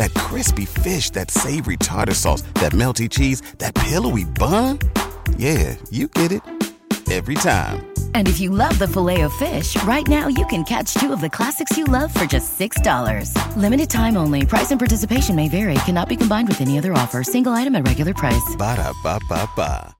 That crispy fish, that savory tartar sauce, that melty cheese, that pillowy bun. Yeah, you get it every time. And if you love the Filet-O-Fish, right now you can catch two of the classics you love for just $6. Limited time only. Price and participation may vary. Cannot be combined with any other offer. Single item at regular price. Ba da ba ba ba.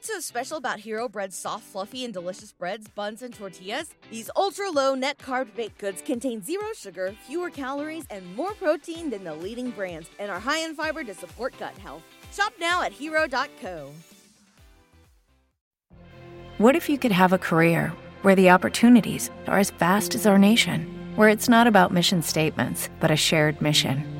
What's so special about Hero Bread's soft, fluffy, and delicious breads, buns, and tortillas? These ultra low net carb baked goods contain zero sugar, fewer calories, and more protein than the leading brands, and are high in fiber to support gut health. Shop now at hero.co. What if you could have a career where the opportunities are as vast as our nation, where it's not about mission statements, but a shared mission?